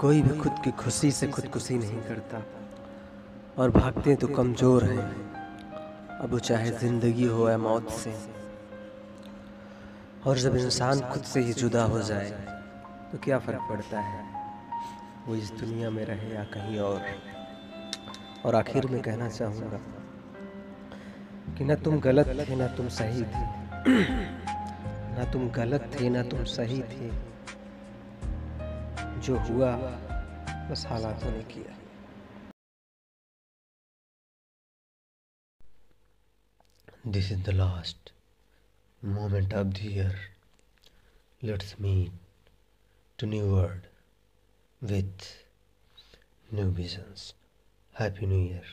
कोई भी खुद की खुशी से खुदकुशी नहीं करता। और भागते तो कमज़ोर हैं। अब वो चाहे ज़िंदगी हो या मौत से। और जब इंसान खुद से ही जुदा हो जाए तो क्या फ़र्क पड़ता है? वो इस दुनिया में रहे या कहीं और। और आखिर में कहना चाहूँगा कि ना तुम गलत थे, ना तुम सही थे। ना तुम गलत थे, ना तुम सही थे। जो हुआ बस हालातों ने किया This is the last moment of the year. Let's meet to new world with new visions. Happy New Year.